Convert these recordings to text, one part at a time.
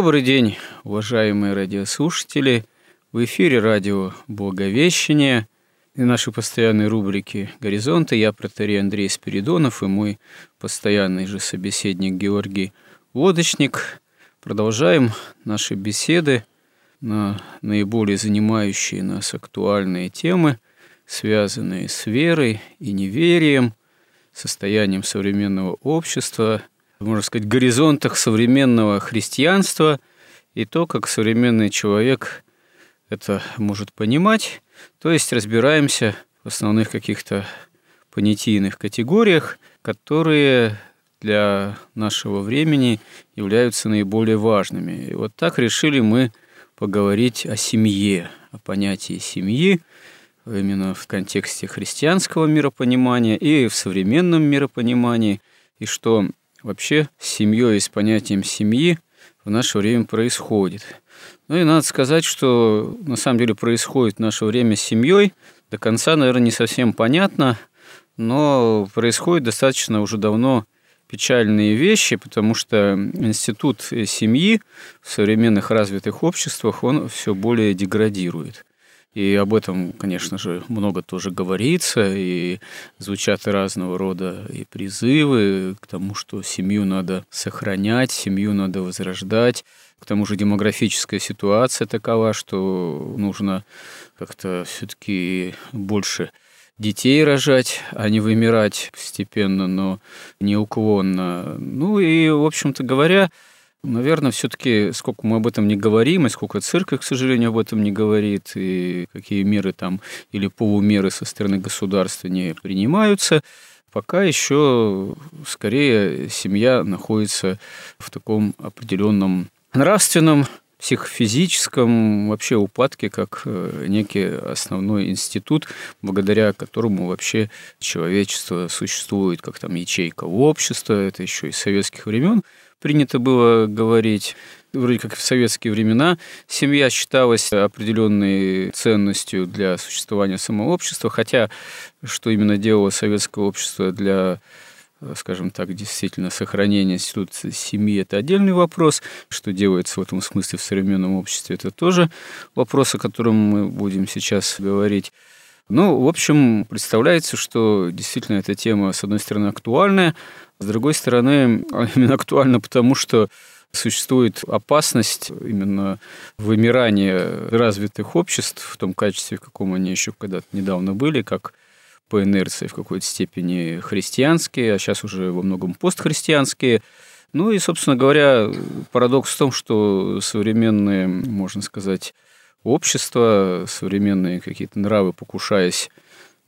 Добрый день, уважаемые радиослушатели. В эфире радио «Благовещение» и наши постоянные рубрики «Горизонты». Я протерей Андрей Спиридонов и мой постоянный же собеседник Георгий Лодочник. Продолжаем наши беседы на наиболее занимающие нас актуальные темы, связанные с верой и неверием, состоянием современного общества – можно сказать, горизонтах современного христианства и то, как современный человек это может понимать. То есть разбираемся в основных каких-то понятийных категориях, которые для нашего времени являются наиболее важными. И вот так решили мы поговорить о семье, о понятии семьи, именно в контексте христианского миропонимания и в современном миропонимании, и что вообще с семьей и с понятием семьи в наше время происходит. Ну и надо сказать, что на самом деле происходит в наше время с семьей. До конца, наверное, не совсем понятно, но происходит достаточно уже давно печальные вещи, потому что институт семьи в современных развитых обществах, он все более деградирует. И об этом, конечно же, много тоже говорится, и звучат разного рода и призывы к тому, что семью надо сохранять, семью надо возрождать. К тому же демографическая ситуация такова, что нужно как-то все-таки больше детей рожать, а не вымирать постепенно, но неуклонно. Ну и, в общем-то говоря, Наверное, все-таки сколько мы об этом не говорим, и сколько церковь, к сожалению, об этом не говорит, и какие меры там или полумеры со стороны государства не принимаются, пока еще скорее семья находится в таком определенном нравственном, психофизическом вообще упадке, как э, некий основной институт, благодаря которому вообще человечество существует, как там ячейка общества, это еще из советских времен – принято было говорить, вроде как в советские времена, семья считалась определенной ценностью для существования самого общества, хотя что именно делало советское общество для скажем так, действительно сохранения института семьи – это отдельный вопрос. Что делается в этом смысле в современном обществе – это тоже вопрос, о котором мы будем сейчас говорить. Ну, в общем, представляется, что действительно эта тема, с одной стороны, актуальная, с другой стороны, именно актуально потому, что существует опасность именно вымирания развитых обществ в том качестве, в каком они еще когда-то недавно были, как по инерции в какой-то степени христианские, а сейчас уже во многом постхристианские. Ну и, собственно говоря, парадокс в том, что современные, можно сказать, общества, современные какие-то нравы, покушаясь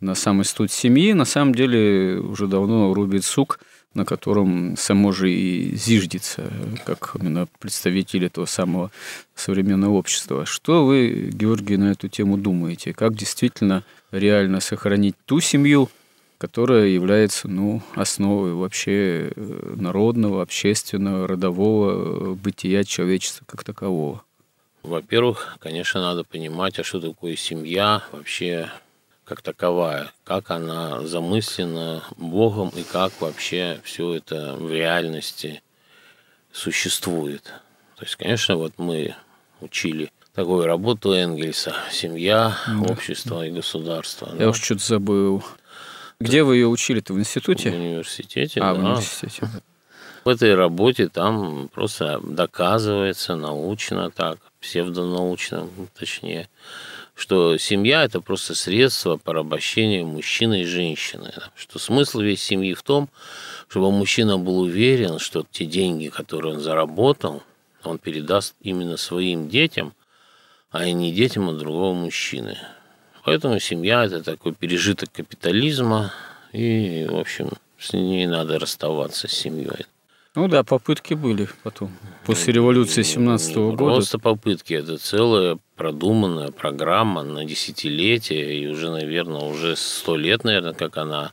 на сам институт семьи, на самом деле уже давно рубит сук – на котором само же и зиждется, как именно представитель этого самого современного общества. Что вы, Георгий, на эту тему думаете? Как действительно реально сохранить ту семью, которая является ну, основой вообще э, народного, общественного, родового бытия человечества как такового? Во-первых, конечно, надо понимать, а что такое семья, вообще как таковая, как она замыслена Богом и как вообще все это в реальности существует. То есть, конечно, вот мы учили такую работу Энгельса «Семья, да. общество и государство». Я да. уж что-то забыл. Где вы ее учили-то? В институте? В университете, а, да. в университете. В этой работе там просто доказывается научно так, псевдонаучно, точнее, что семья – это просто средство порабощения мужчины и женщины. Что смысл весь семьи в том, чтобы мужчина был уверен, что те деньги, которые он заработал, он передаст именно своим детям, а не детям от другого мужчины. Поэтому семья – это такой пережиток капитализма, и, в общем, с ней надо расставаться, с семьей. Ну да, попытки были потом. После революции 17 -го года. Просто попытки. Это целая продуманная программа на десятилетия. И уже, наверное, уже сто лет, наверное, как она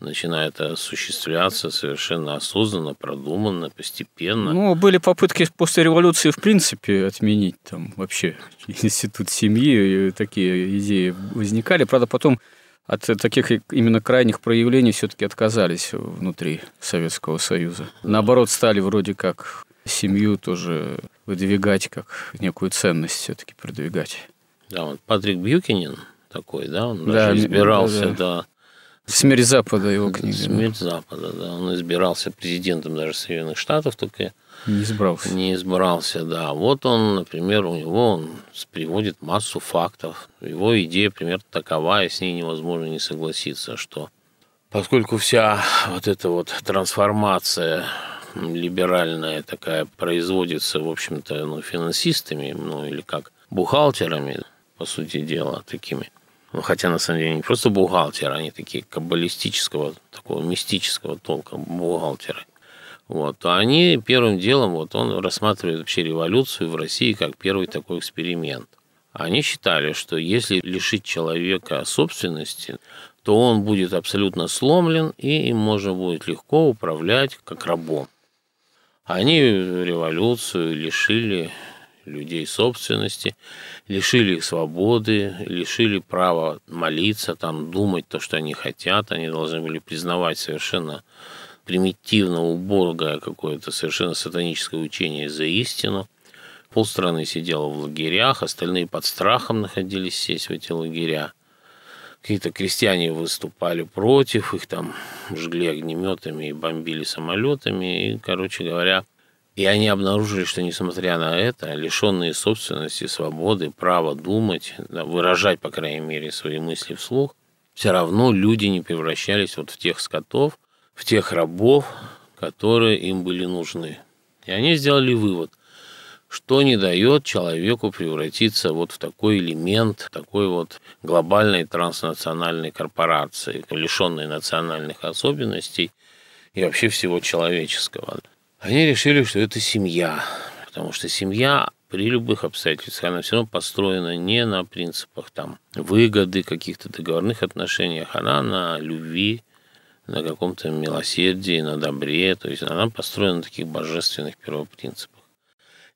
начинает осуществляться совершенно осознанно, продуманно, постепенно. Ну, были попытки после революции, в принципе, отменить там вообще институт семьи, и такие идеи возникали. Правда, потом от таких именно крайних проявлений все-таки отказались внутри Советского Союза. Наоборот, стали вроде как семью тоже выдвигать как некую ценность все-таки продвигать. Да, вот Патрик Бьюкинин такой, да, он да, даже избирался, да, да. да. Смерть Запада его книга. Смерть да. Запада, да. Он избирался президентом даже Соединенных Штатов, только не избрался. Не избрался, да. Вот он, например, у него он приводит массу фактов. Его идея примерно такова, и с ней невозможно не согласиться, что поскольку вся вот эта вот трансформация либеральная такая производится, в общем-то, ну, финансистами, ну, или как бухгалтерами, по сути дела, такими. Ну, хотя, на самом деле, не просто бухгалтеры, они такие каббалистического, такого мистического толка бухгалтеры – вот, то они первым делом, вот он рассматривает вообще революцию в России как первый такой эксперимент. Они считали, что если лишить человека собственности, то он будет абсолютно сломлен, и им можно будет легко управлять как рабом. Они революцию лишили людей собственности, лишили их свободы, лишили права молиться, там, думать то, что они хотят. Они должны были признавать совершенно примитивно убогое какое-то совершенно сатаническое учение за истину. Полстраны сидело в лагерях, остальные под страхом находились сесть в эти лагеря. Какие-то крестьяне выступали против, их там жгли огнеметами и бомбили самолетами. И, короче говоря, и они обнаружили, что несмотря на это, лишенные собственности, свободы, права думать, выражать, по крайней мере, свои мысли вслух, все равно люди не превращались вот в тех скотов, в тех рабов, которые им были нужны. И они сделали вывод, что не дает человеку превратиться вот в такой элемент, такой вот глобальной транснациональной корпорации, лишенной национальных особенностей и вообще всего человеческого. Они решили, что это семья, потому что семья при любых обстоятельствах, она все равно построена не на принципах там выгоды, каких-то договорных отношениях, она на любви, на каком-то милосердии, на добре. То есть она построена на таких божественных первопринципах.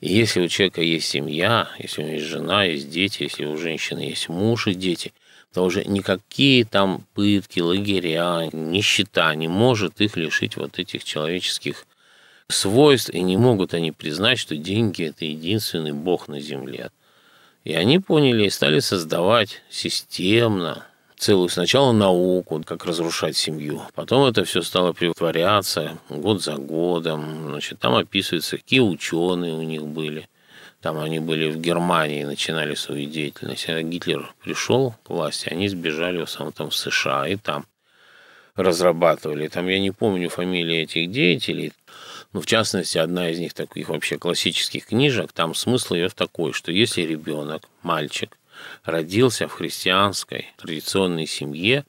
И если у человека есть семья, если у него есть жена, есть дети, если у женщины есть муж и дети, то уже никакие там пытки, лагеря, нищета не может их лишить вот этих человеческих свойств, и не могут они признать, что деньги – это единственный бог на земле. И они поняли и стали создавать системно целую сначала науку, как разрушать семью. Потом это все стало притворяться год за годом. Значит, там описывается, какие ученые у них были. Там они были в Германии, начинали свою деятельность. А Гитлер пришел к власти, они сбежали в основном там в США и там разрабатывали. Там я не помню фамилии этих деятелей. Но в частности, одна из них таких вообще классических книжек, там смысл ее такой, что если ребенок, мальчик, родился в христианской традиционной семье,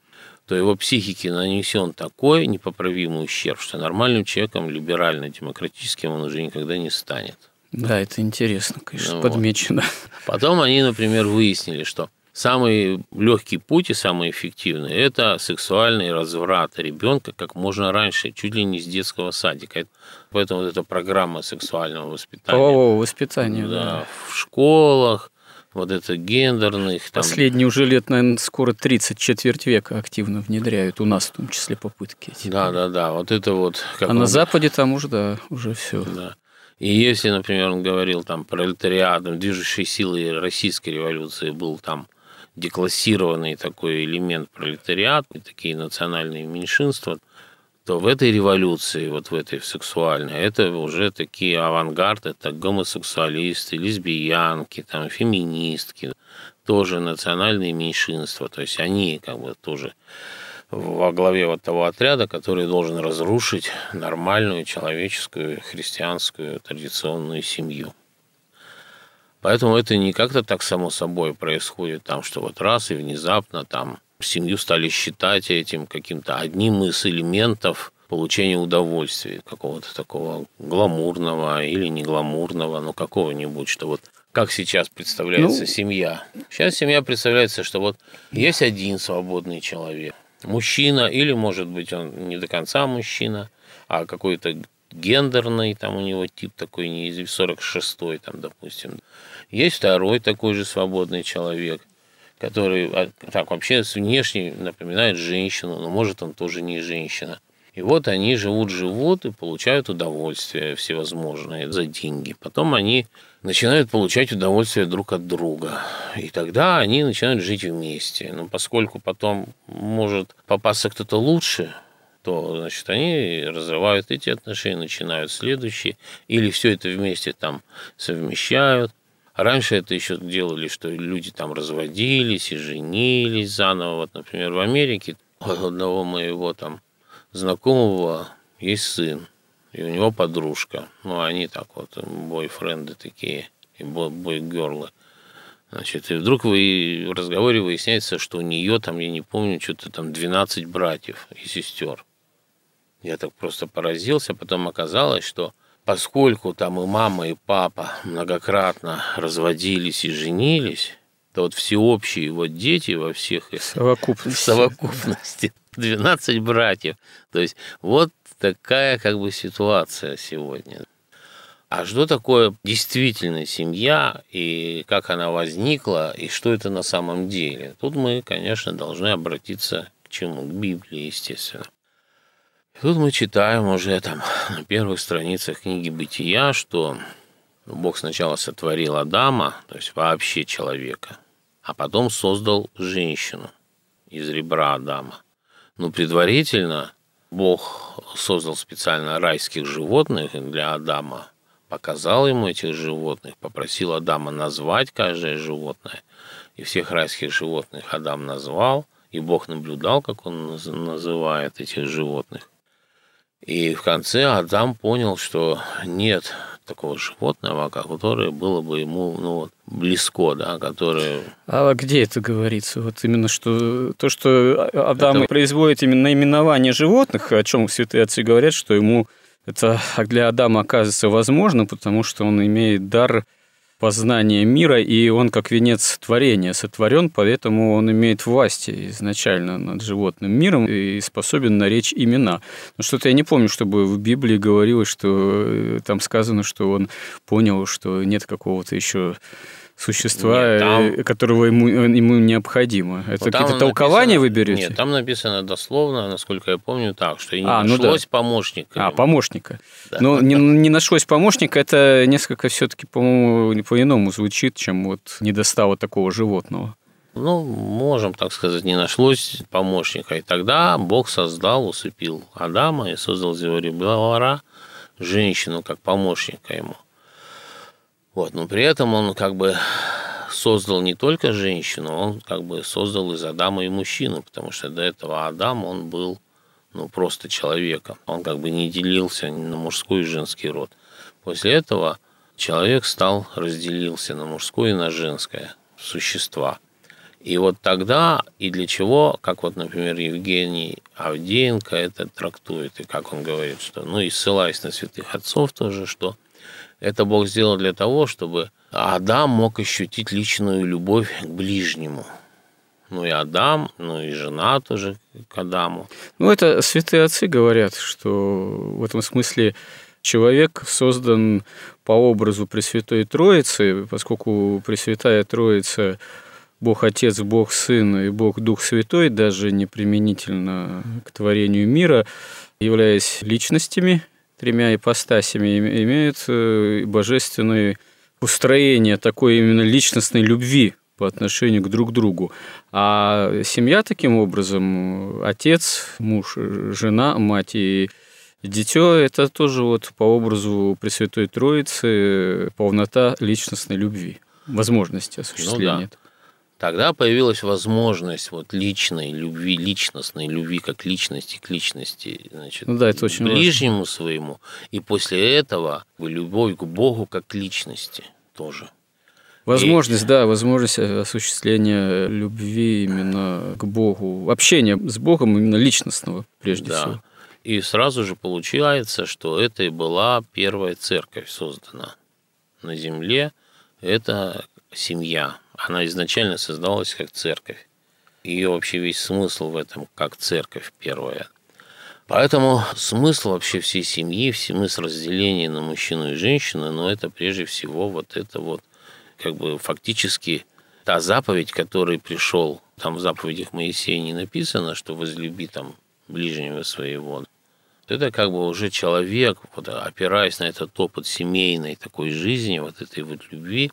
то его психике нанесен такой непоправимый ущерб, что нормальным человеком, либерально-демократическим он уже никогда не станет. Да, это интересно, конечно, ну, подмечено. Вот. Потом они, например, выяснили, что самый легкий путь и самый эффективный – это сексуальный разврат ребенка как можно раньше, чуть ли не с детского садика. Поэтому вот эта программа сексуального воспитания. Полового воспитания. Да, да. в школах, вот это гендерных. Там... Последние уже лет, наверное, скоро 30, четверть века активно внедряют, у нас в том числе попытки. Эти. Да, да, да, вот это вот. а он... на Западе там уже, да, уже все. Да. И если, например, он говорил там пролетариатом, движущей силой российской революции был там деклассированный такой элемент пролетариат, и такие национальные меньшинства – то в этой революции, вот в этой сексуальной, это уже такие авангард, это гомосексуалисты, лесбиянки, там, феминистки, тоже национальные меньшинства, то есть они как бы тоже во главе вот того отряда, который должен разрушить нормальную человеческую христианскую традиционную семью. Поэтому это не как-то так само собой происходит, там, что вот раз и внезапно там семью стали считать этим каким-то одним из элементов получения удовольствия, какого-то такого гламурного или не гламурного, но какого-нибудь, что вот как сейчас представляется ну, семья. Сейчас семья представляется, что вот есть один свободный человек, мужчина, или, может быть, он не до конца мужчина, а какой-то гендерный, там у него тип такой, не 46-й, там, допустим. Есть второй такой же свободный человек, который а, так вообще внешне напоминает женщину, но может он тоже не женщина. И вот они живут-живут и получают удовольствие всевозможное за деньги. Потом они начинают получать удовольствие друг от друга. И тогда они начинают жить вместе. Но поскольку потом может попасться кто-то лучше, то, значит, они разрывают эти отношения, начинают следующие, или все это вместе там совмещают. Раньше это еще делали, что люди там разводились и женились заново. Вот, например, в Америке у одного моего там знакомого есть сын, и у него подружка. Ну, они так вот, бойфренды такие, и бойгерлы. Значит, и вдруг вы в разговоре выясняется, что у нее там, я не помню, что-то там 12 братьев и сестер. Я так просто поразился, потом оказалось, что поскольку там и мама, и папа многократно разводились и женились, то вот всеобщие вот дети во всех их совокупности, совокупности 12 братьев. То есть вот такая как бы ситуация сегодня. А что такое действительно семья и как она возникла и что это на самом деле? Тут мы, конечно, должны обратиться к чему? К Библии, естественно. Тут мы читаем уже там на первых страницах книги Бытия, что Бог сначала сотворил Адама, то есть вообще человека, а потом создал женщину из ребра Адама. Но предварительно Бог создал специально райских животных для Адама, показал ему этих животных, попросил Адама назвать каждое животное, и всех райских животных Адам назвал, и Бог наблюдал, как он называет этих животных. И в конце Адам понял, что нет такого животного, которое было бы ему ну, вот, близко, да, которое... А где это говорится? Вот именно что то, что Адам это... производит именно наименование животных, о чем святые отцы говорят, что ему это для Адама оказывается возможно, потому что он имеет дар познания мира, и он как венец творения сотворен, поэтому он имеет власть изначально над животным миром и способен наречь имена. Но что-то я не помню, чтобы в Библии говорилось, что э, там сказано, что он понял, что нет какого-то еще существа, нет, там... Э, которого ему, ему необходимо. Это какие-то толкования вы берете? Нет, там написано дословно, насколько я помню, так, что не а, нашлось ну да. помощника. А, помощника. Да. Но не, не нашлось помощника, это несколько все-таки, по-моему, по-иному звучит, чем вот не достало такого животного. Ну, можем так сказать, не нашлось помощника. И тогда Бог создал, усыпил Адама и создал из его ребра женщину как помощника ему. Вот, но при этом он как бы создал не только женщину, он как бы создал из Адама и мужчину, потому что до этого Адам, он был ну, просто человеком. Он как бы не делился на мужской и женский род. После этого человек стал, разделился на мужское и на женское существа. И вот тогда, и для чего, как вот, например, Евгений Авдеенко это трактует, и как он говорит, что, ну и ссылаясь на святых отцов тоже, что это Бог сделал для того, чтобы Адам мог ощутить личную любовь к ближнему. Ну и Адам, ну и жена тоже к Адаму. Ну, это святые отцы говорят, что в этом смысле человек создан по образу Пресвятой Троицы, поскольку Пресвятая Троица Бог Отец, Бог Сын и Бог Дух Святой, даже не применительно к творению мира, являясь личностями, тремя ипостасями имеют э, божественное устроение такой именно личностной любви по отношению к друг другу. А семья таким образом, отец, муж, жена, мать и дитё – это тоже вот по образу Пресвятой Троицы полнота личностной любви, возможности осуществления. Ну, да. Тогда появилась возможность вот личной любви, личностной любви как личности к личности, значит, ну да, это очень ближнему важно. своему. И после этого любовь к Богу как к личности тоже. Возможность, и... да, возможность осуществления любви именно к Богу, общения с Богом именно личностного, прежде да. всего. И сразу же получается, что это и была первая церковь создана на земле. Это семья. Она изначально создалась как церковь. Ее вообще весь смысл в этом как церковь первая. Поэтому смысл вообще всей семьи, смысл разделения на мужчину и женщину, но это прежде всего вот это вот как бы фактически та заповедь, который пришел, там в заповедях Моисея не написано, что возлюби там ближнего своего. Это как бы уже человек, вот, опираясь на этот опыт семейной такой жизни, вот этой вот любви,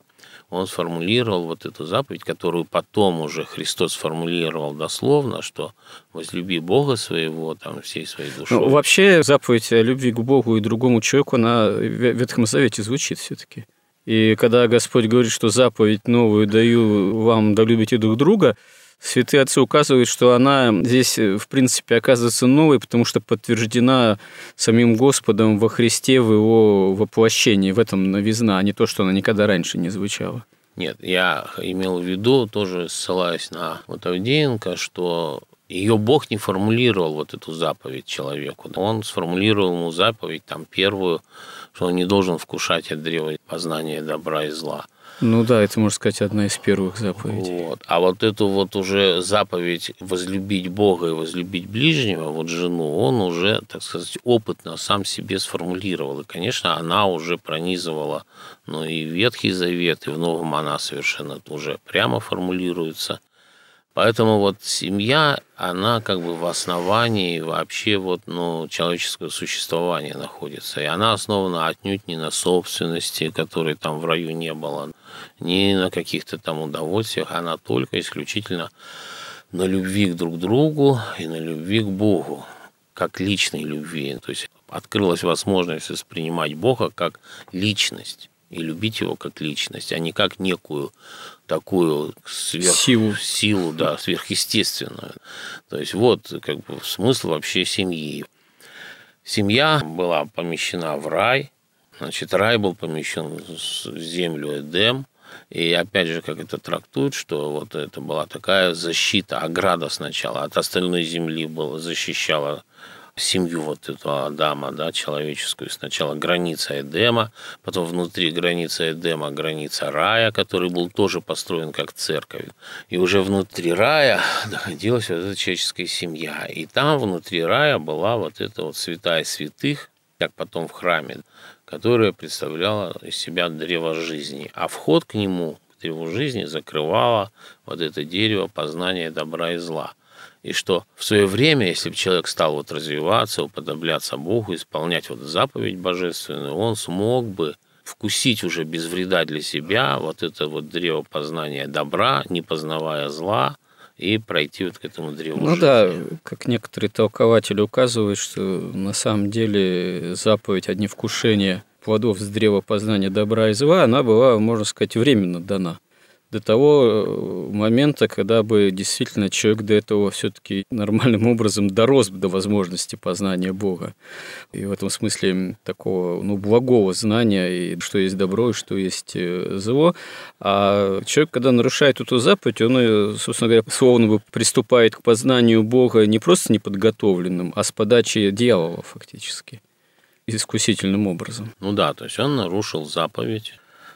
он сформулировал вот эту заповедь, которую потом уже Христос сформулировал дословно, что возлюби Бога своего, там, всей своей душой. Ну, вообще заповедь о любви к Богу и другому человеку, она в Ветхом Завете звучит все таки И когда Господь говорит, что заповедь новую даю вам, да любите друг друга, Святые отцы указывают, что она здесь, в принципе, оказывается новой, потому что подтверждена самим Господом во Христе в его воплощении, в этом новизна, а не то, что она никогда раньше не звучала. Нет, я имел в виду, тоже ссылаясь на вот Авдеенко, что ее Бог не формулировал вот эту заповедь человеку. Он сформулировал ему заповедь, там, первую, что он не должен вкушать от древа познания добра и зла – ну да, это, можно сказать, одна из первых заповедей. Вот. А вот эту вот уже заповедь возлюбить Бога и возлюбить ближнего, вот жену, он уже, так сказать, опытно сам себе сформулировал. И, конечно, она уже пронизывала ну, и Ветхий Завет, и в Новом она совершенно уже прямо формулируется. Поэтому вот семья, она как бы в основании вообще вот, ну, человеческого существования находится. И она основана отнюдь не на собственности, которой там в раю не было, ни на каких-то там удовольствиях, она только исключительно на любви к друг другу и на любви к Богу, как личной любви. То есть открылась возможность воспринимать Бога как личность и любить его как личность, а не как некую такую сверх... силу. силу, да, сверхъестественную. То есть вот как бы смысл вообще семьи. Семья была помещена в рай, значит, рай был помещен в землю Эдем, и опять же, как это трактуют, что вот это была такая защита, ограда сначала от остальной земли была, защищала семью вот этого Адама, да, человеческую. Сначала граница Эдема, потом внутри границы Эдема граница рая, который был тоже построен как церковь. И уже внутри рая находилась вот эта человеческая семья. И там внутри рая была вот эта вот святая святых, как потом в храме, которая представляла из себя древо жизни. А вход к нему, к древу жизни, закрывало вот это дерево познания добра и зла и что в свое время, если бы человек стал вот развиваться, уподобляться Богу, исполнять вот заповедь божественную, он смог бы вкусить уже без вреда для себя вот это вот древо познания добра, не познавая зла, и пройти вот к этому древу Ну жизни. да, как некоторые толкователи указывают, что на самом деле заповедь о невкушении плодов с древа познания добра и зла, она была, можно сказать, временно дана до того э, момента, когда бы действительно человек до этого все-таки нормальным образом дорос до возможности познания Бога. И в этом смысле такого ну, благого знания, и что есть добро, и что есть э, зло. А человек, когда нарушает эту заповедь, он, э, собственно говоря, словно бы приступает к познанию Бога не просто неподготовленным, а с подачи дьявола фактически искусительным образом. Ну да, то есть он нарушил заповедь,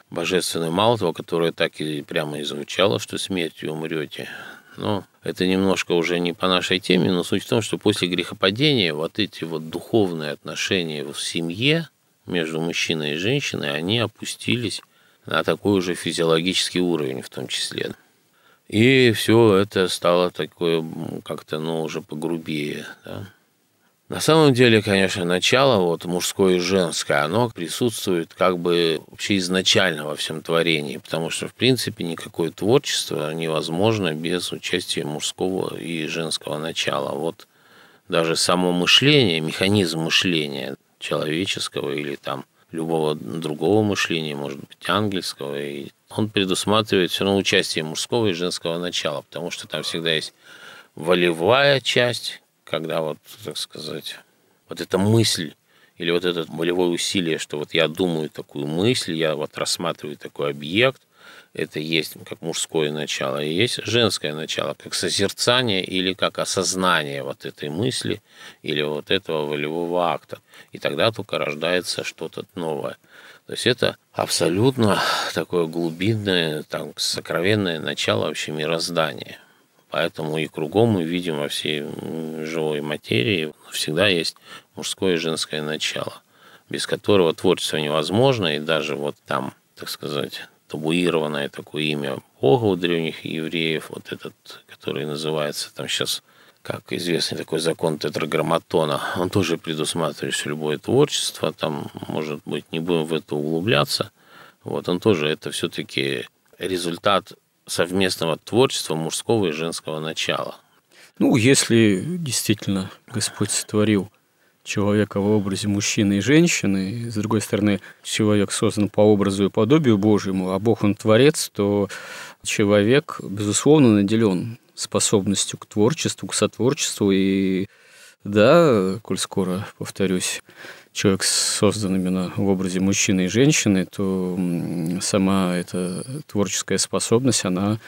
божественную, того, которая так и прямо и звучала, что смертью умрете. Но это немножко уже не по нашей теме, но суть в том, что после грехопадения вот эти вот духовные отношения в семье между мужчиной и женщиной, они опустились на такой уже физиологический уровень в том числе. И все это стало такое как-то, ну, уже погрубее. Да? На самом деле, конечно, начало вот мужское и женское, оно присутствует как бы вообще изначально во всем творении, потому что, в принципе, никакое творчество невозможно без участия мужского и женского начала. Вот даже само мышление, механизм мышления человеческого или там любого другого мышления, может быть, ангельского, и он предусматривает все равно участие мужского и женского начала, потому что там всегда есть волевая часть, когда вот, так сказать, вот эта мысль или вот это волевое усилие, что вот я думаю такую мысль, я вот рассматриваю такой объект, это есть как мужское начало, и есть женское начало, как созерцание или как осознание вот этой мысли или вот этого волевого акта. И тогда только рождается что-то новое. То есть это абсолютно такое глубинное, там, сокровенное начало вообще мироздания. Поэтому и кругом мы видим во всей живой материи всегда есть мужское и женское начало, без которого творчество невозможно, и даже вот там, так сказать, табуированное такое имя Бога у древних евреев, вот этот, который называется там сейчас, как известный такой закон тетраграмматона, он тоже предусматривает, любое творчество, там, может быть, не будем в это углубляться, вот он тоже, это все-таки результат совместного творчества мужского и женского начала. Ну, если действительно Господь сотворил человека в образе мужчины и женщины, и, с другой стороны, человек создан по образу и подобию Божьему, а Бог он творец, то человек, безусловно, наделен способностью к творчеству, к сотворчеству. И да, коль скоро, повторюсь, человек создан именно в образе мужчины и женщины, то сама эта творческая способность, она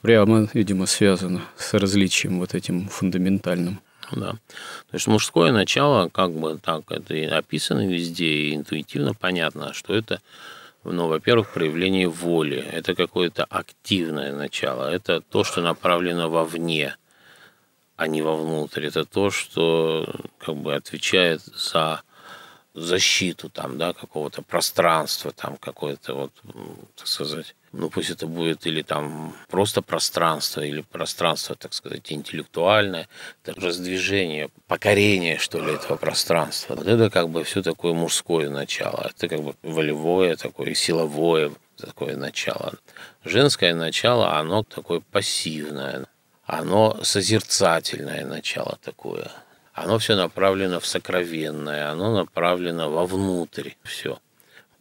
прямо, видимо, связана с различием вот этим фундаментальным. Да. То есть мужское начало, как бы так, это и описано везде, и интуитивно понятно, что это, ну, во-первых, проявление воли, это какое-то активное начало, это то, что направлено вовне, а не вовнутрь, это то, что как бы отвечает за защиту там, да, какого-то пространства, там, какое-то вот, так сказать, ну пусть это будет или там просто пространство, или пространство, так сказать, интеллектуальное, это раздвижение, покорение, что ли, этого пространства. Вот это как бы все такое мужское начало, это как бы волевое, такое силовое такое начало. Женское начало, оно такое пассивное, оно созерцательное начало такое. Оно все направлено в сокровенное, оно направлено вовнутрь, все.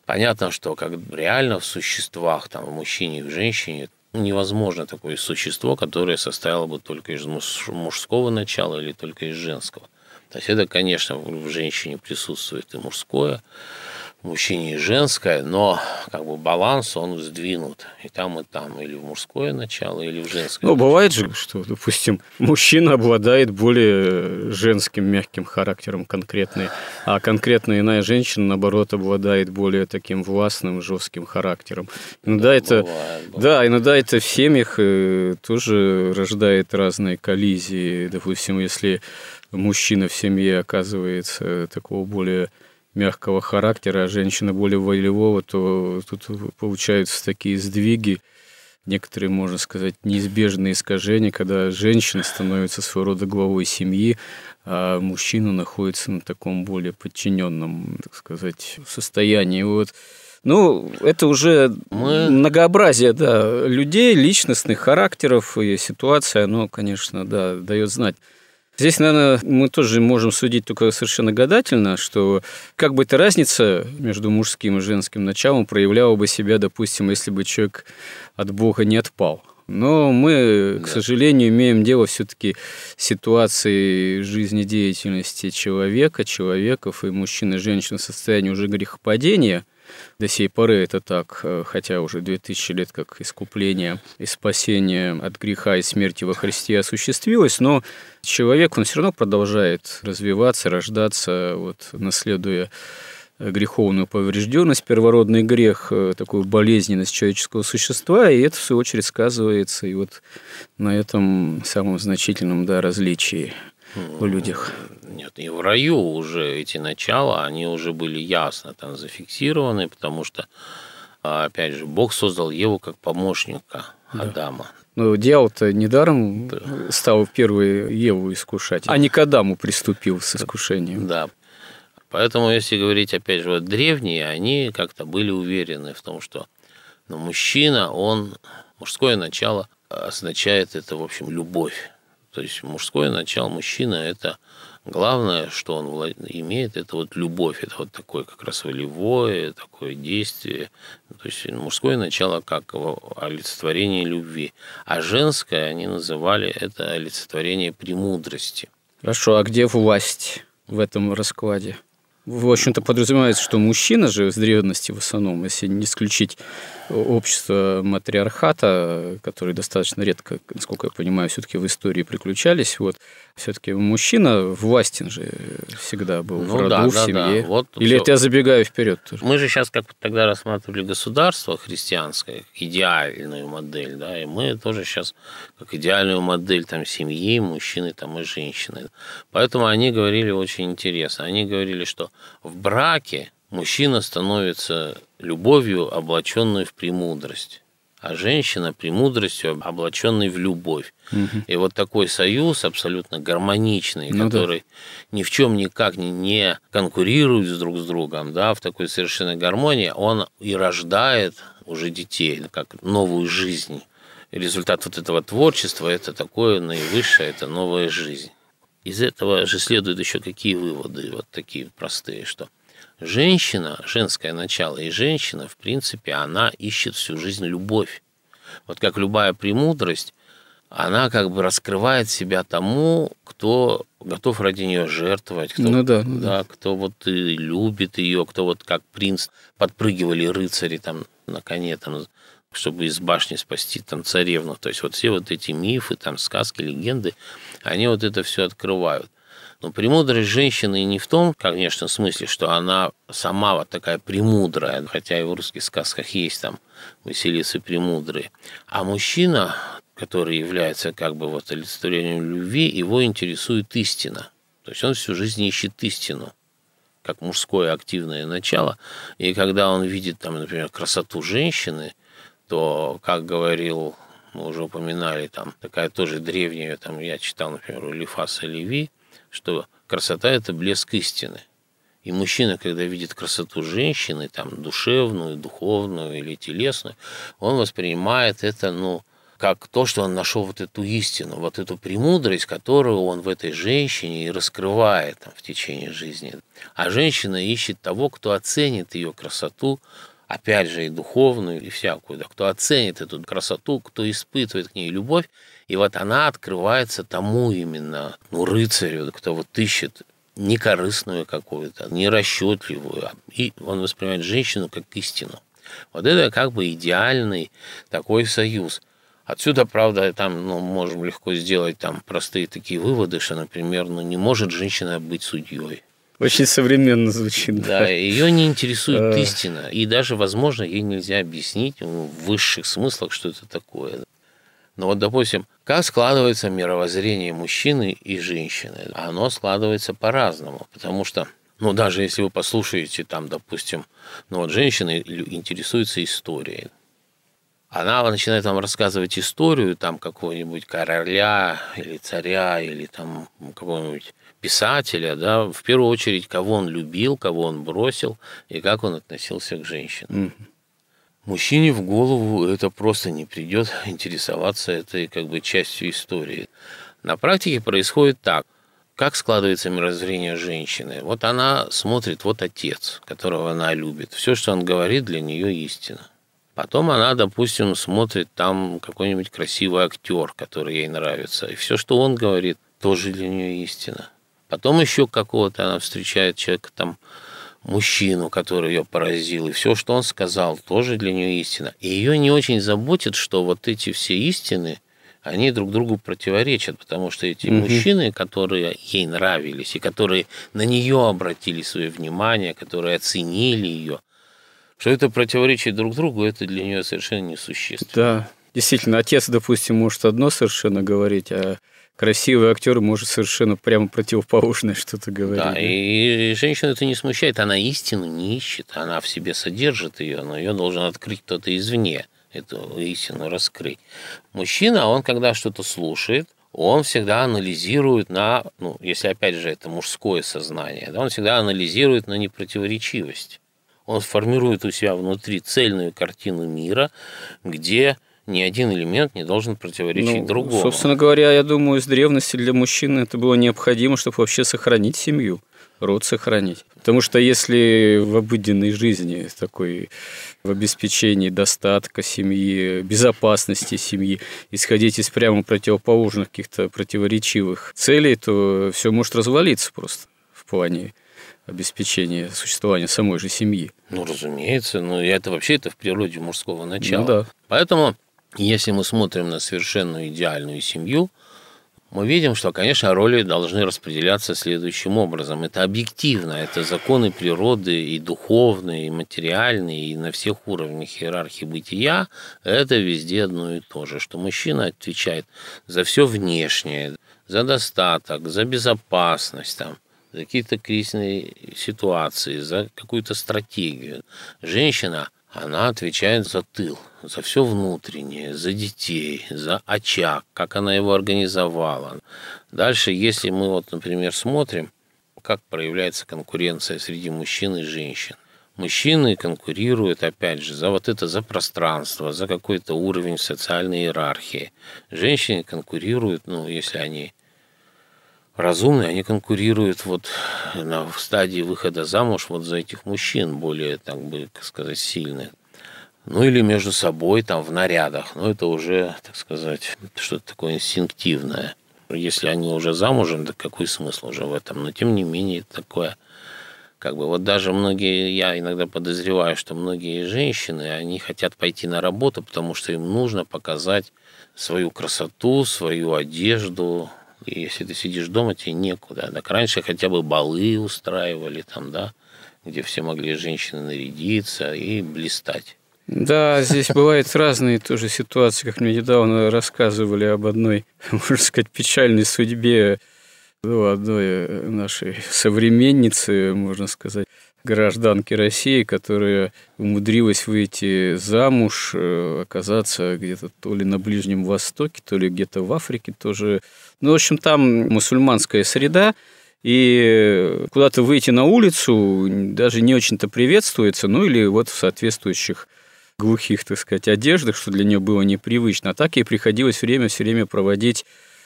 Понятно, что как реально в существах, там, в мужчине и в женщине, невозможно такое существо, которое состояло бы только из мужского начала или только из женского. То есть это, конечно, в женщине присутствует и мужское, мужчине и женское, но как бы баланс он сдвинут и там, и там, или в мужское начало, или в женское. Ну, бывает же, что, допустим, мужчина обладает более женским мягким характером конкретный, а конкретно иная женщина, наоборот, обладает более таким властным, жестким характером. Иногда да, это, бывает, бывает. да, иногда это в семьях э, тоже рождает разные коллизии. Допустим, если мужчина в семье оказывается такого более мягкого характера, а женщина более волевого, то тут получаются такие сдвиги, некоторые, можно сказать, неизбежные искажения, когда женщина становится своего рода главой семьи, а мужчина находится на таком более подчиненном, так сказать, состоянии. Вот ну, это уже Мы... многообразие, да, людей, личностных характеров и ситуация, оно, конечно, да, дает знать. Здесь, наверное, мы тоже можем судить только совершенно гадательно, что как бы эта разница между мужским и женским началом проявляла бы себя, допустим, если бы человек от Бога не отпал. Но мы, да. к сожалению, имеем дело все-таки с ситуацией жизнедеятельности человека, человеков и мужчин и женщин в состоянии уже грехопадения – до сей поры это так, э, хотя уже 2000 лет как искупление и спасение от греха и смерти во Христе осуществилось, но человек, он все равно продолжает развиваться, рождаться, вот, наследуя греховную поврежденность, первородный грех, э, такую болезненность человеческого существа, и это, в свою очередь, сказывается и вот на этом самом значительном да, различии в людях. Нет, и в раю уже эти начала, они уже были ясно там зафиксированы, потому что, а, опять же, Бог создал Еву как помощника да. Адама. Но дьявол-то недаром да. стал первый Еву искушать, а не к Адаму приступил с искушением. Да. Поэтому, если говорить, опять же, вот древние, они как-то были уверены в том, что ну, мужчина, он, мужское начало означает это, в общем, любовь то есть мужское начало мужчина – это главное, что он имеет, это вот любовь, это вот такое как раз волевое, такое действие. То есть мужское начало как олицетворение любви, а женское они называли это олицетворение премудрости. Хорошо, а где власть в этом раскладе? В общем-то, подразумевается, что мужчина же с древности в основном, если не исключить общество матриархата, которые достаточно редко, насколько я понимаю, все-таки в истории приключались, вот, все-таки мужчина властен же всегда был ну, в роду, да, в семье. Да. Вот Или все. это я забегаю вперед тоже? Мы же сейчас как тогда рассматривали государство христианское, идеальную модель, да, и мы тоже сейчас как идеальную модель там семьи, мужчины там и женщины. Поэтому они говорили очень интересно. Они говорили, что в браке мужчина становится любовью, облаченной в премудрость а женщина премудростью, облаченной в любовь. Угу. И вот такой союз абсолютно гармоничный, ну, который да. ни в чем никак не, конкурирует друг с другом, да, в такой совершенной гармонии, он и рождает уже детей, как новую жизнь. И результат вот этого творчества – это такое наивысшее, это новая жизнь. Из этого же следуют еще какие выводы, вот такие простые, что женщина, женское начало и женщина, в принципе, она ищет всю жизнь любовь. Вот как любая премудрость, она как бы раскрывает себя тому, кто готов ради нее жертвовать, кто, ну да, ну да. да, кто вот и любит ее, кто вот как принц подпрыгивали рыцари там на коне, там, чтобы из башни спасти там царевну. То есть вот все вот эти мифы, там сказки, легенды, они вот это все открывают. Но премудрость женщины не в том, конечно, смысле, что она сама вот такая премудрая, хотя и в русских сказках есть там Василисы премудрые. А мужчина, который является как бы вот олицетворением любви, его интересует истина. То есть он всю жизнь ищет истину как мужское активное начало. И когда он видит, там, например, красоту женщины, то, как говорил, мы уже упоминали, там такая тоже древняя, там я читал, например, у Лифаса Леви, что красота – это блеск истины. И мужчина, когда видит красоту женщины, там, душевную, духовную или телесную, он воспринимает это, ну, как то, что он нашел вот эту истину, вот эту премудрость, которую он в этой женщине и раскрывает там, в течение жизни. А женщина ищет того, кто оценит ее красоту, опять же, и духовную, и всякую, да, кто оценит эту красоту, кто испытывает к ней любовь, и вот она открывается тому именно, ну, рыцарю, кто вот ищет не корыстную какую-то, не расчетливую, а и он воспринимает женщину как истину. Вот это как бы идеальный такой союз. Отсюда, правда, там ну, можем легко сделать там простые такие выводы, что, например, ну, не может женщина быть судьей. Очень современно звучит. Да, да. ее не интересует а... истина. И даже, возможно, ей нельзя объяснить в высших смыслах, что это такое. Но вот, допустим, как складывается мировоззрение мужчины и женщины? Оно складывается по-разному, потому что ну, даже если вы послушаете, там, допустим, ну, вот женщина интересуется историей. Она начинает вам рассказывать историю там какого-нибудь короля или царя или там какого-нибудь писателя, да, в первую очередь, кого он любил, кого он бросил и как он относился к женщинам. Mm-hmm. Мужчине в голову это просто не придет интересоваться этой как бы частью истории. На практике происходит так. Как складывается мировоззрение женщины? Вот она смотрит, вот отец, которого она любит. Все, что он говорит, для нее истина. Потом она, допустим, смотрит там какой-нибудь красивый актер, который ей нравится. И все, что он говорит, тоже для нее истина. Потом еще какого-то она встречает человека там, мужчину, который ее поразил, и все, что он сказал, тоже для нее истина. И ее не очень заботит, что вот эти все истины, они друг другу противоречат, потому что эти угу. мужчины, которые ей нравились, и которые на нее обратили свое внимание, которые оценили ее, что это противоречит друг другу, это для нее совершенно несущественно. Да, действительно, отец, допустим, может одно совершенно говорить, а красивый актер может совершенно прямо противоположное что-то говорить. Да, и женщину это не смущает, она истину не ищет, она в себе содержит ее, но ее должен открыть кто-то извне, эту истину раскрыть. Мужчина, он когда что-то слушает, он всегда анализирует на, ну, если опять же это мужское сознание, да, он всегда анализирует на непротиворечивость. Он формирует у себя внутри цельную картину мира, где ни один элемент не должен противоречить ну, другому. Собственно говоря, я думаю, с древности для мужчины это было необходимо, чтобы вообще сохранить семью, род сохранить. Потому что если в обыденной жизни такой в обеспечении достатка семьи, безопасности семьи, исходить из прямо противоположных каких-то противоречивых целей, то все может развалиться просто в плане обеспечения существования самой же семьи. Ну, разумеется, но это вообще это в природе мужского начала. Ну, да. Поэтому, если мы смотрим на совершенно идеальную семью, мы видим, что, конечно, роли должны распределяться следующим образом. Это объективно, это законы природы и духовные, и материальные, и на всех уровнях иерархии бытия. Это везде одно и то же, что мужчина отвечает за все внешнее, за достаток, за безопасность, там, за какие-то кризисные ситуации, за какую-то стратегию. Женщина – она отвечает за тыл, за все внутреннее, за детей, за очаг, как она его организовала. Дальше, если мы вот, например, смотрим, как проявляется конкуренция среди мужчин и женщин. Мужчины конкурируют, опять же, за вот это, за пространство, за какой-то уровень социальной иерархии. Женщины конкурируют, ну, если они разумные, они конкурируют вот на, в стадии выхода замуж вот за этих мужчин более, так бы сказать, сильных. Ну или между собой там в нарядах. Но это уже, так сказать, что-то такое инстинктивное. Если они уже замужем, то какой смысл уже в этом? Но тем не менее такое как бы вот даже многие, я иногда подозреваю, что многие женщины, они хотят пойти на работу, потому что им нужно показать свою красоту, свою одежду, и если ты сидишь дома, тебе некуда. Так раньше хотя бы балы устраивали там, да, где все могли женщины нарядиться и блистать. Да, здесь бывают разные тоже ситуации, как мне недавно рассказывали об одной, можно сказать, печальной судьбе ну, одной нашей современницы, можно сказать, гражданки России, которая умудрилась выйти замуж, э, оказаться где-то то ли на Ближнем Востоке, то ли где-то в Африке тоже. Ну, в общем, там мусульманская среда, и куда-то выйти на улицу даже не очень-то приветствуется, ну или вот в соответствующих глухих, так сказать, одеждах, что для нее было непривычно. А так ей приходилось время все время проводить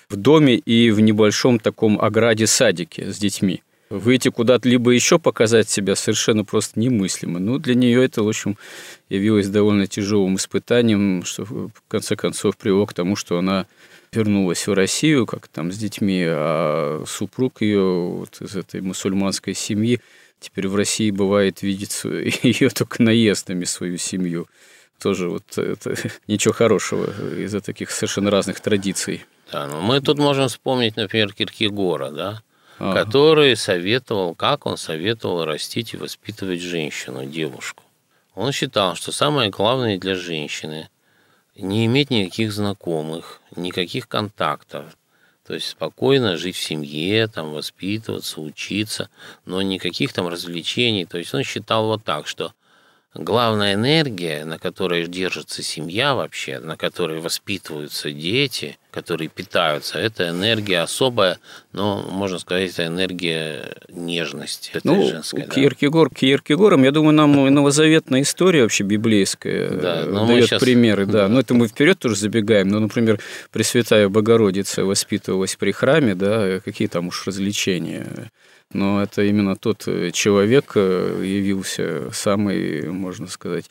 в доме и в небольшом таком ограде садике с детьми выйти куда-то либо еще показать себя совершенно просто немыслимо. Ну, для нее это, в общем, явилось довольно тяжелым испытанием, что в конце концов привело к тому, что она вернулась в Россию, как там с детьми, а супруг ее вот из этой мусульманской семьи теперь в России бывает видеть ее только наездами, свою семью. Тоже вот это, ничего хорошего из-за таких совершенно разных традиций. Да, ну мы тут можем вспомнить, например, Киркегора, да, ага. который советовал, как он советовал растить и воспитывать женщину, девушку. Он считал, что самое главное для женщины не иметь никаких знакомых, никаких контактов. То есть спокойно жить в семье, там воспитываться, учиться, но никаких там развлечений. То есть он считал вот так, что главная энергия, на которой держится семья вообще, на которой воспитываются дети, которые питаются, это энергия особая, но, можно сказать, это энергия нежности. Это ну, женской, да. Киркегор, Киркегором, я думаю, нам новозаветная история вообще библейская да, дает сейчас... примеры. Да. да. Но это мы вперед тоже забегаем. Ну, например, Пресвятая Богородица воспитывалась при храме, да, какие там уж развлечения но это именно тот э, человек э, явился самый, можно сказать,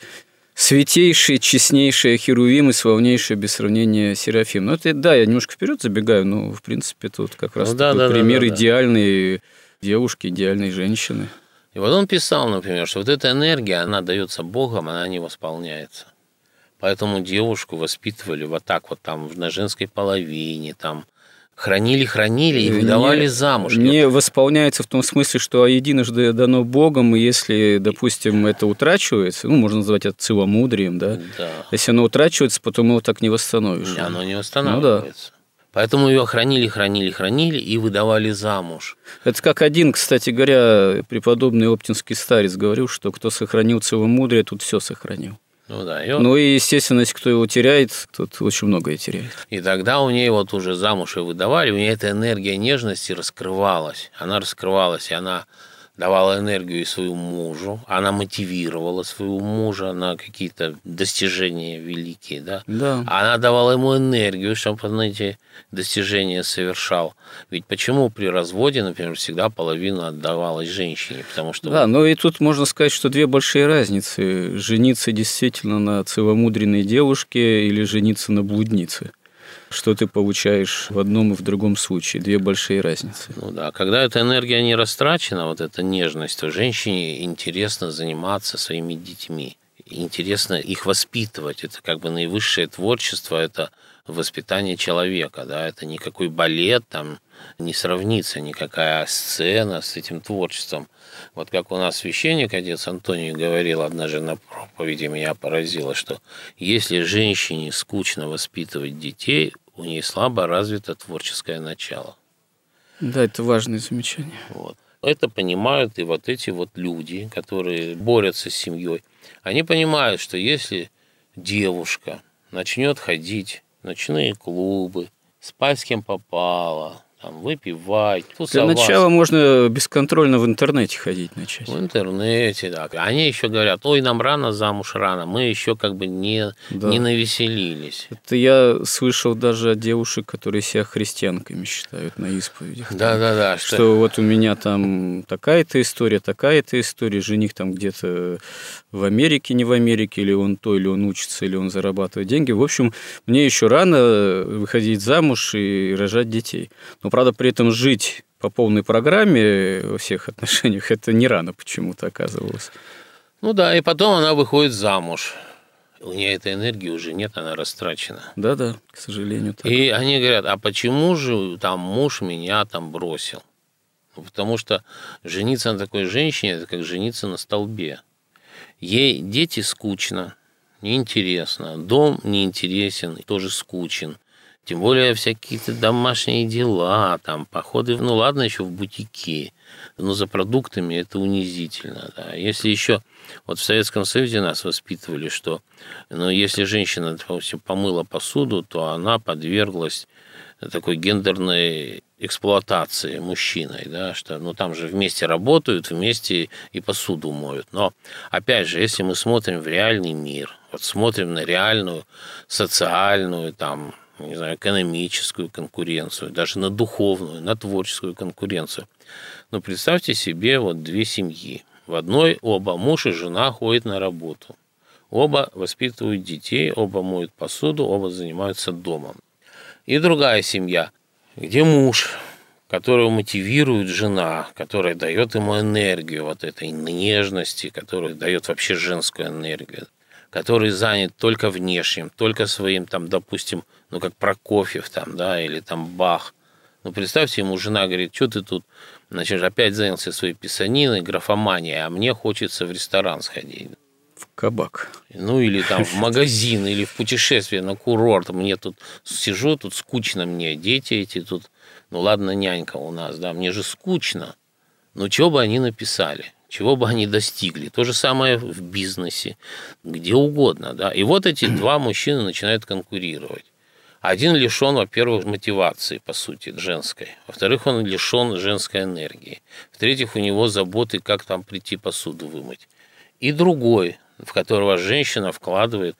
святейший, честнейший Херувим и славнейший без сравнения Серафим. Ну, это, да, я немножко вперед забегаю, но, в принципе, тут как раз ну, да, да, пример да, да, идеальной девушки, идеальной женщины. И вот он писал, например, что вот эта энергия, она дается Богом, она не восполняется. Поэтому девушку воспитывали вот так вот там на женской половине, там хранили, хранили и выдавали не, замуж. Не восполняется в том смысле, что единожды дано Богом, и если, допустим, это утрачивается, ну, можно назвать это целомудрием, да? да. Если оно утрачивается, потом его так не восстановишь. Оно не восстанавливается. Ну, да. Поэтому ее хранили, хранили, хранили и выдавали замуж. Это как один, кстати говоря, преподобный оптинский старец говорил, что кто сохранил целомудрие, тут все сохранил. Ну да. И он... Ну и, естественно, если кто его теряет, тот очень многое теряет. И тогда у нее вот уже замуж и выдавали, у нее эта энергия нежности раскрывалась. Она раскрывалась, и она давала энергию и своему мужу, она мотивировала своего мужа на какие-то достижения великие, да? Да. Она давала ему энергию, чтобы он эти достижения совершал. Ведь почему при разводе, например, всегда половина отдавалась женщине? Потому что... Да, но и тут можно сказать, что две большие разницы. Жениться действительно на целомудренной девушке или жениться на блуднице. Что ты получаешь в одном и в другом случае. Две большие разницы. Ну да, когда эта энергия не растрачена, вот эта нежность, то женщине интересно заниматься своими детьми. Интересно их воспитывать. Это как бы наивысшее творчество, это воспитание человека, да, это никакой балет, там не сравнится никакая сцена с этим творчеством. Вот как у нас священник, отец Антоний, говорил однажды на проповеди, меня поразило, что если женщине скучно воспитывать детей, у нее слабо развито творческое начало. Да, это важное замечание. Вот. Это понимают и вот эти вот люди, которые борются с семьей. Они понимают, что если девушка начнет ходить в ночные клубы, спать с кем попало, там, выпивать, тусоваться. Для начала можно бесконтрольно в интернете ходить начать. В интернете, да. Они еще говорят, ой, нам рано замуж рано, мы еще как бы не, да. не навеселились. Это я слышал даже от девушек, которые себя христианками считают на исповедях. Да, да, да. Что, что вот у меня там такая-то история, такая-то история, жених там где-то в Америке, не в Америке, или он то, или он учится, или он зарабатывает деньги. В общем, мне еще рано выходить замуж и рожать детей. Но правда, при этом жить по полной программе во всех отношениях это не рано почему-то оказывалось. Ну да, и потом она выходит замуж. У нее этой энергии уже нет, она растрачена. Да-да, к сожалению. Так. И они говорят, а почему же там муж меня там бросил? Ну, потому что жениться на такой женщине, это как жениться на столбе. Ей дети скучно, неинтересно, дом неинтересен, тоже скучен. Тем более всякие-то домашние дела, там, походы, ну ладно, еще в бутики, но за продуктами это унизительно. Да. Если еще вот в Советском Союзе нас воспитывали, что ну, если женщина, допустим, помыла посуду, то она подверглась такой гендерной эксплуатации мужчиной, да, что ну там же вместе работают, вместе и посуду моют. Но опять же, если мы смотрим в реальный мир, вот смотрим на реальную социальную там не знаю, экономическую конкуренцию, даже на духовную, на творческую конкуренцию. Но представьте себе вот две семьи. В одной оба муж и жена ходят на работу. Оба воспитывают детей, оба моют посуду, оба занимаются домом. И другая семья, где муж, которого мотивирует жена, которая дает ему энергию вот этой нежности, которая дает вообще женскую энергию, который занят только внешним, только своим, там, допустим, ну, как Прокофьев там, да, или там Бах. Ну, представьте, ему жена говорит, что ты тут, значит, опять занялся своей писаниной, графоманией, а мне хочется в ресторан сходить. В кабак. Ну, или там в магазин, или в путешествие на курорт. Мне тут сижу, тут скучно мне, дети эти тут, ну, ладно, нянька у нас, да, мне же скучно. Ну, чего бы они написали? чего бы они достигли. То же самое в бизнесе, где угодно. Да? И вот эти два мужчины начинают конкурировать. Один лишен, во-первых, мотивации, по сути, женской. Во-вторых, он лишен женской энергии. В-третьих, у него заботы, как там прийти посуду вымыть. И другой, в которого женщина вкладывает.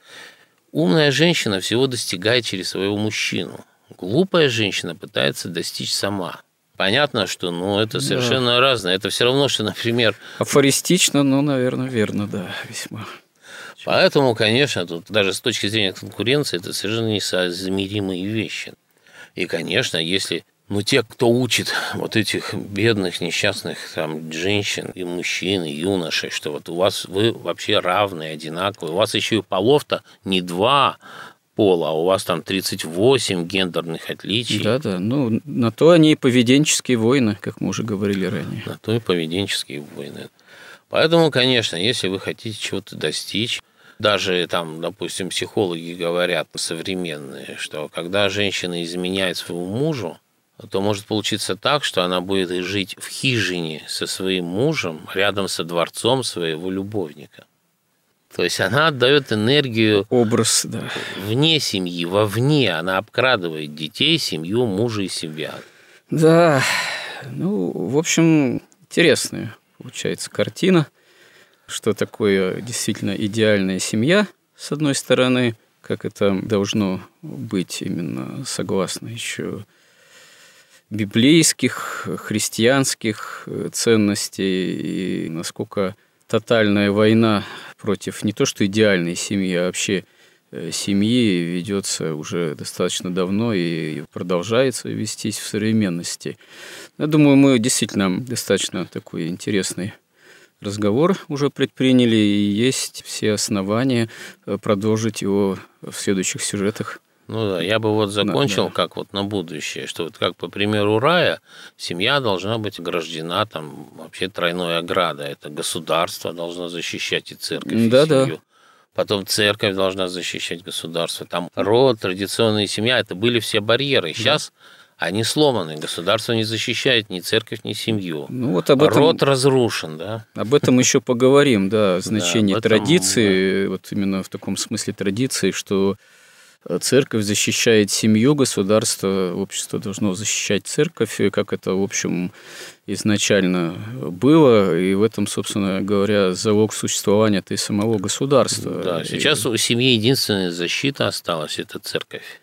Умная женщина всего достигает через своего мужчину. Глупая женщина пытается достичь сама. Понятно, что ну, это совершенно да. разное. Это все равно, что, например... Афористично, ну, наверное, верно, да, весьма. Поэтому, конечно, тут даже с точки зрения конкуренции это совершенно несоизмеримые вещи. И, конечно, если ну, те, кто учит вот этих бедных, несчастных там, женщин и мужчин, и юношей, что вот у вас вы вообще равные, одинаковые, у вас еще и полов-то не два, пола, а у вас там 38 гендерных отличий. Да-да, ну, на то они и поведенческие войны, как мы уже говорили ранее. На то и поведенческие войны. Поэтому, конечно, если вы хотите чего-то достичь, даже там, допустим, психологи говорят современные, что когда женщина изменяет своему мужу, то может получиться так, что она будет жить в хижине со своим мужем рядом со дворцом своего любовника. То есть она отдает энергию образ, да. вне семьи, вовне. Она обкрадывает детей, семью, мужа и себя. Да, ну, в общем, интересная получается картина что такое действительно идеальная семья, с одной стороны, как это должно быть именно согласно еще библейских, христианских ценностей, и насколько тотальная война против не то что идеальной семьи, а вообще э, семьи ведется уже достаточно давно и продолжается вестись в современности. Я думаю, мы действительно достаточно такой интересный разговор уже предприняли, и есть все основания э, продолжить его в следующих сюжетах. Ну да, я бы вот закончил, да, да. как вот на будущее, что вот как по примеру рая, семья должна быть ограждена там вообще тройной оградой. Это государство должно защищать и церковь, да, и семью. Да. Потом церковь должна защищать государство. Там род, традиционная семья, это были все барьеры. Сейчас да они сломаны. Государство не защищает ни церковь, ни семью. Ну, вот об этом, Род разрушен, да. Об этом еще поговорим, да, значение да, традиции, да. вот именно в таком смысле традиции, что церковь защищает семью, государство, общество должно защищать церковь, как это, в общем, изначально было, и в этом, собственно говоря, залог существования ты самого государства. Да, сейчас у семьи единственная защита осталась – это церковь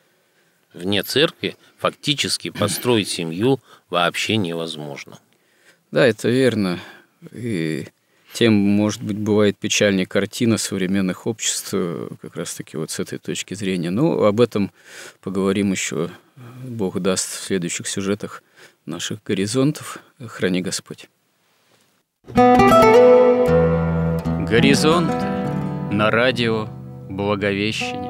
вне церкви фактически построить семью вообще невозможно. Да, это верно. И тем, может быть, бывает печальнее картина современных обществ, как раз-таки вот с этой точки зрения. Но об этом поговорим еще, Бог даст, в следующих сюжетах наших горизонтов. Храни Господь. Горизонт на радио Благовещение.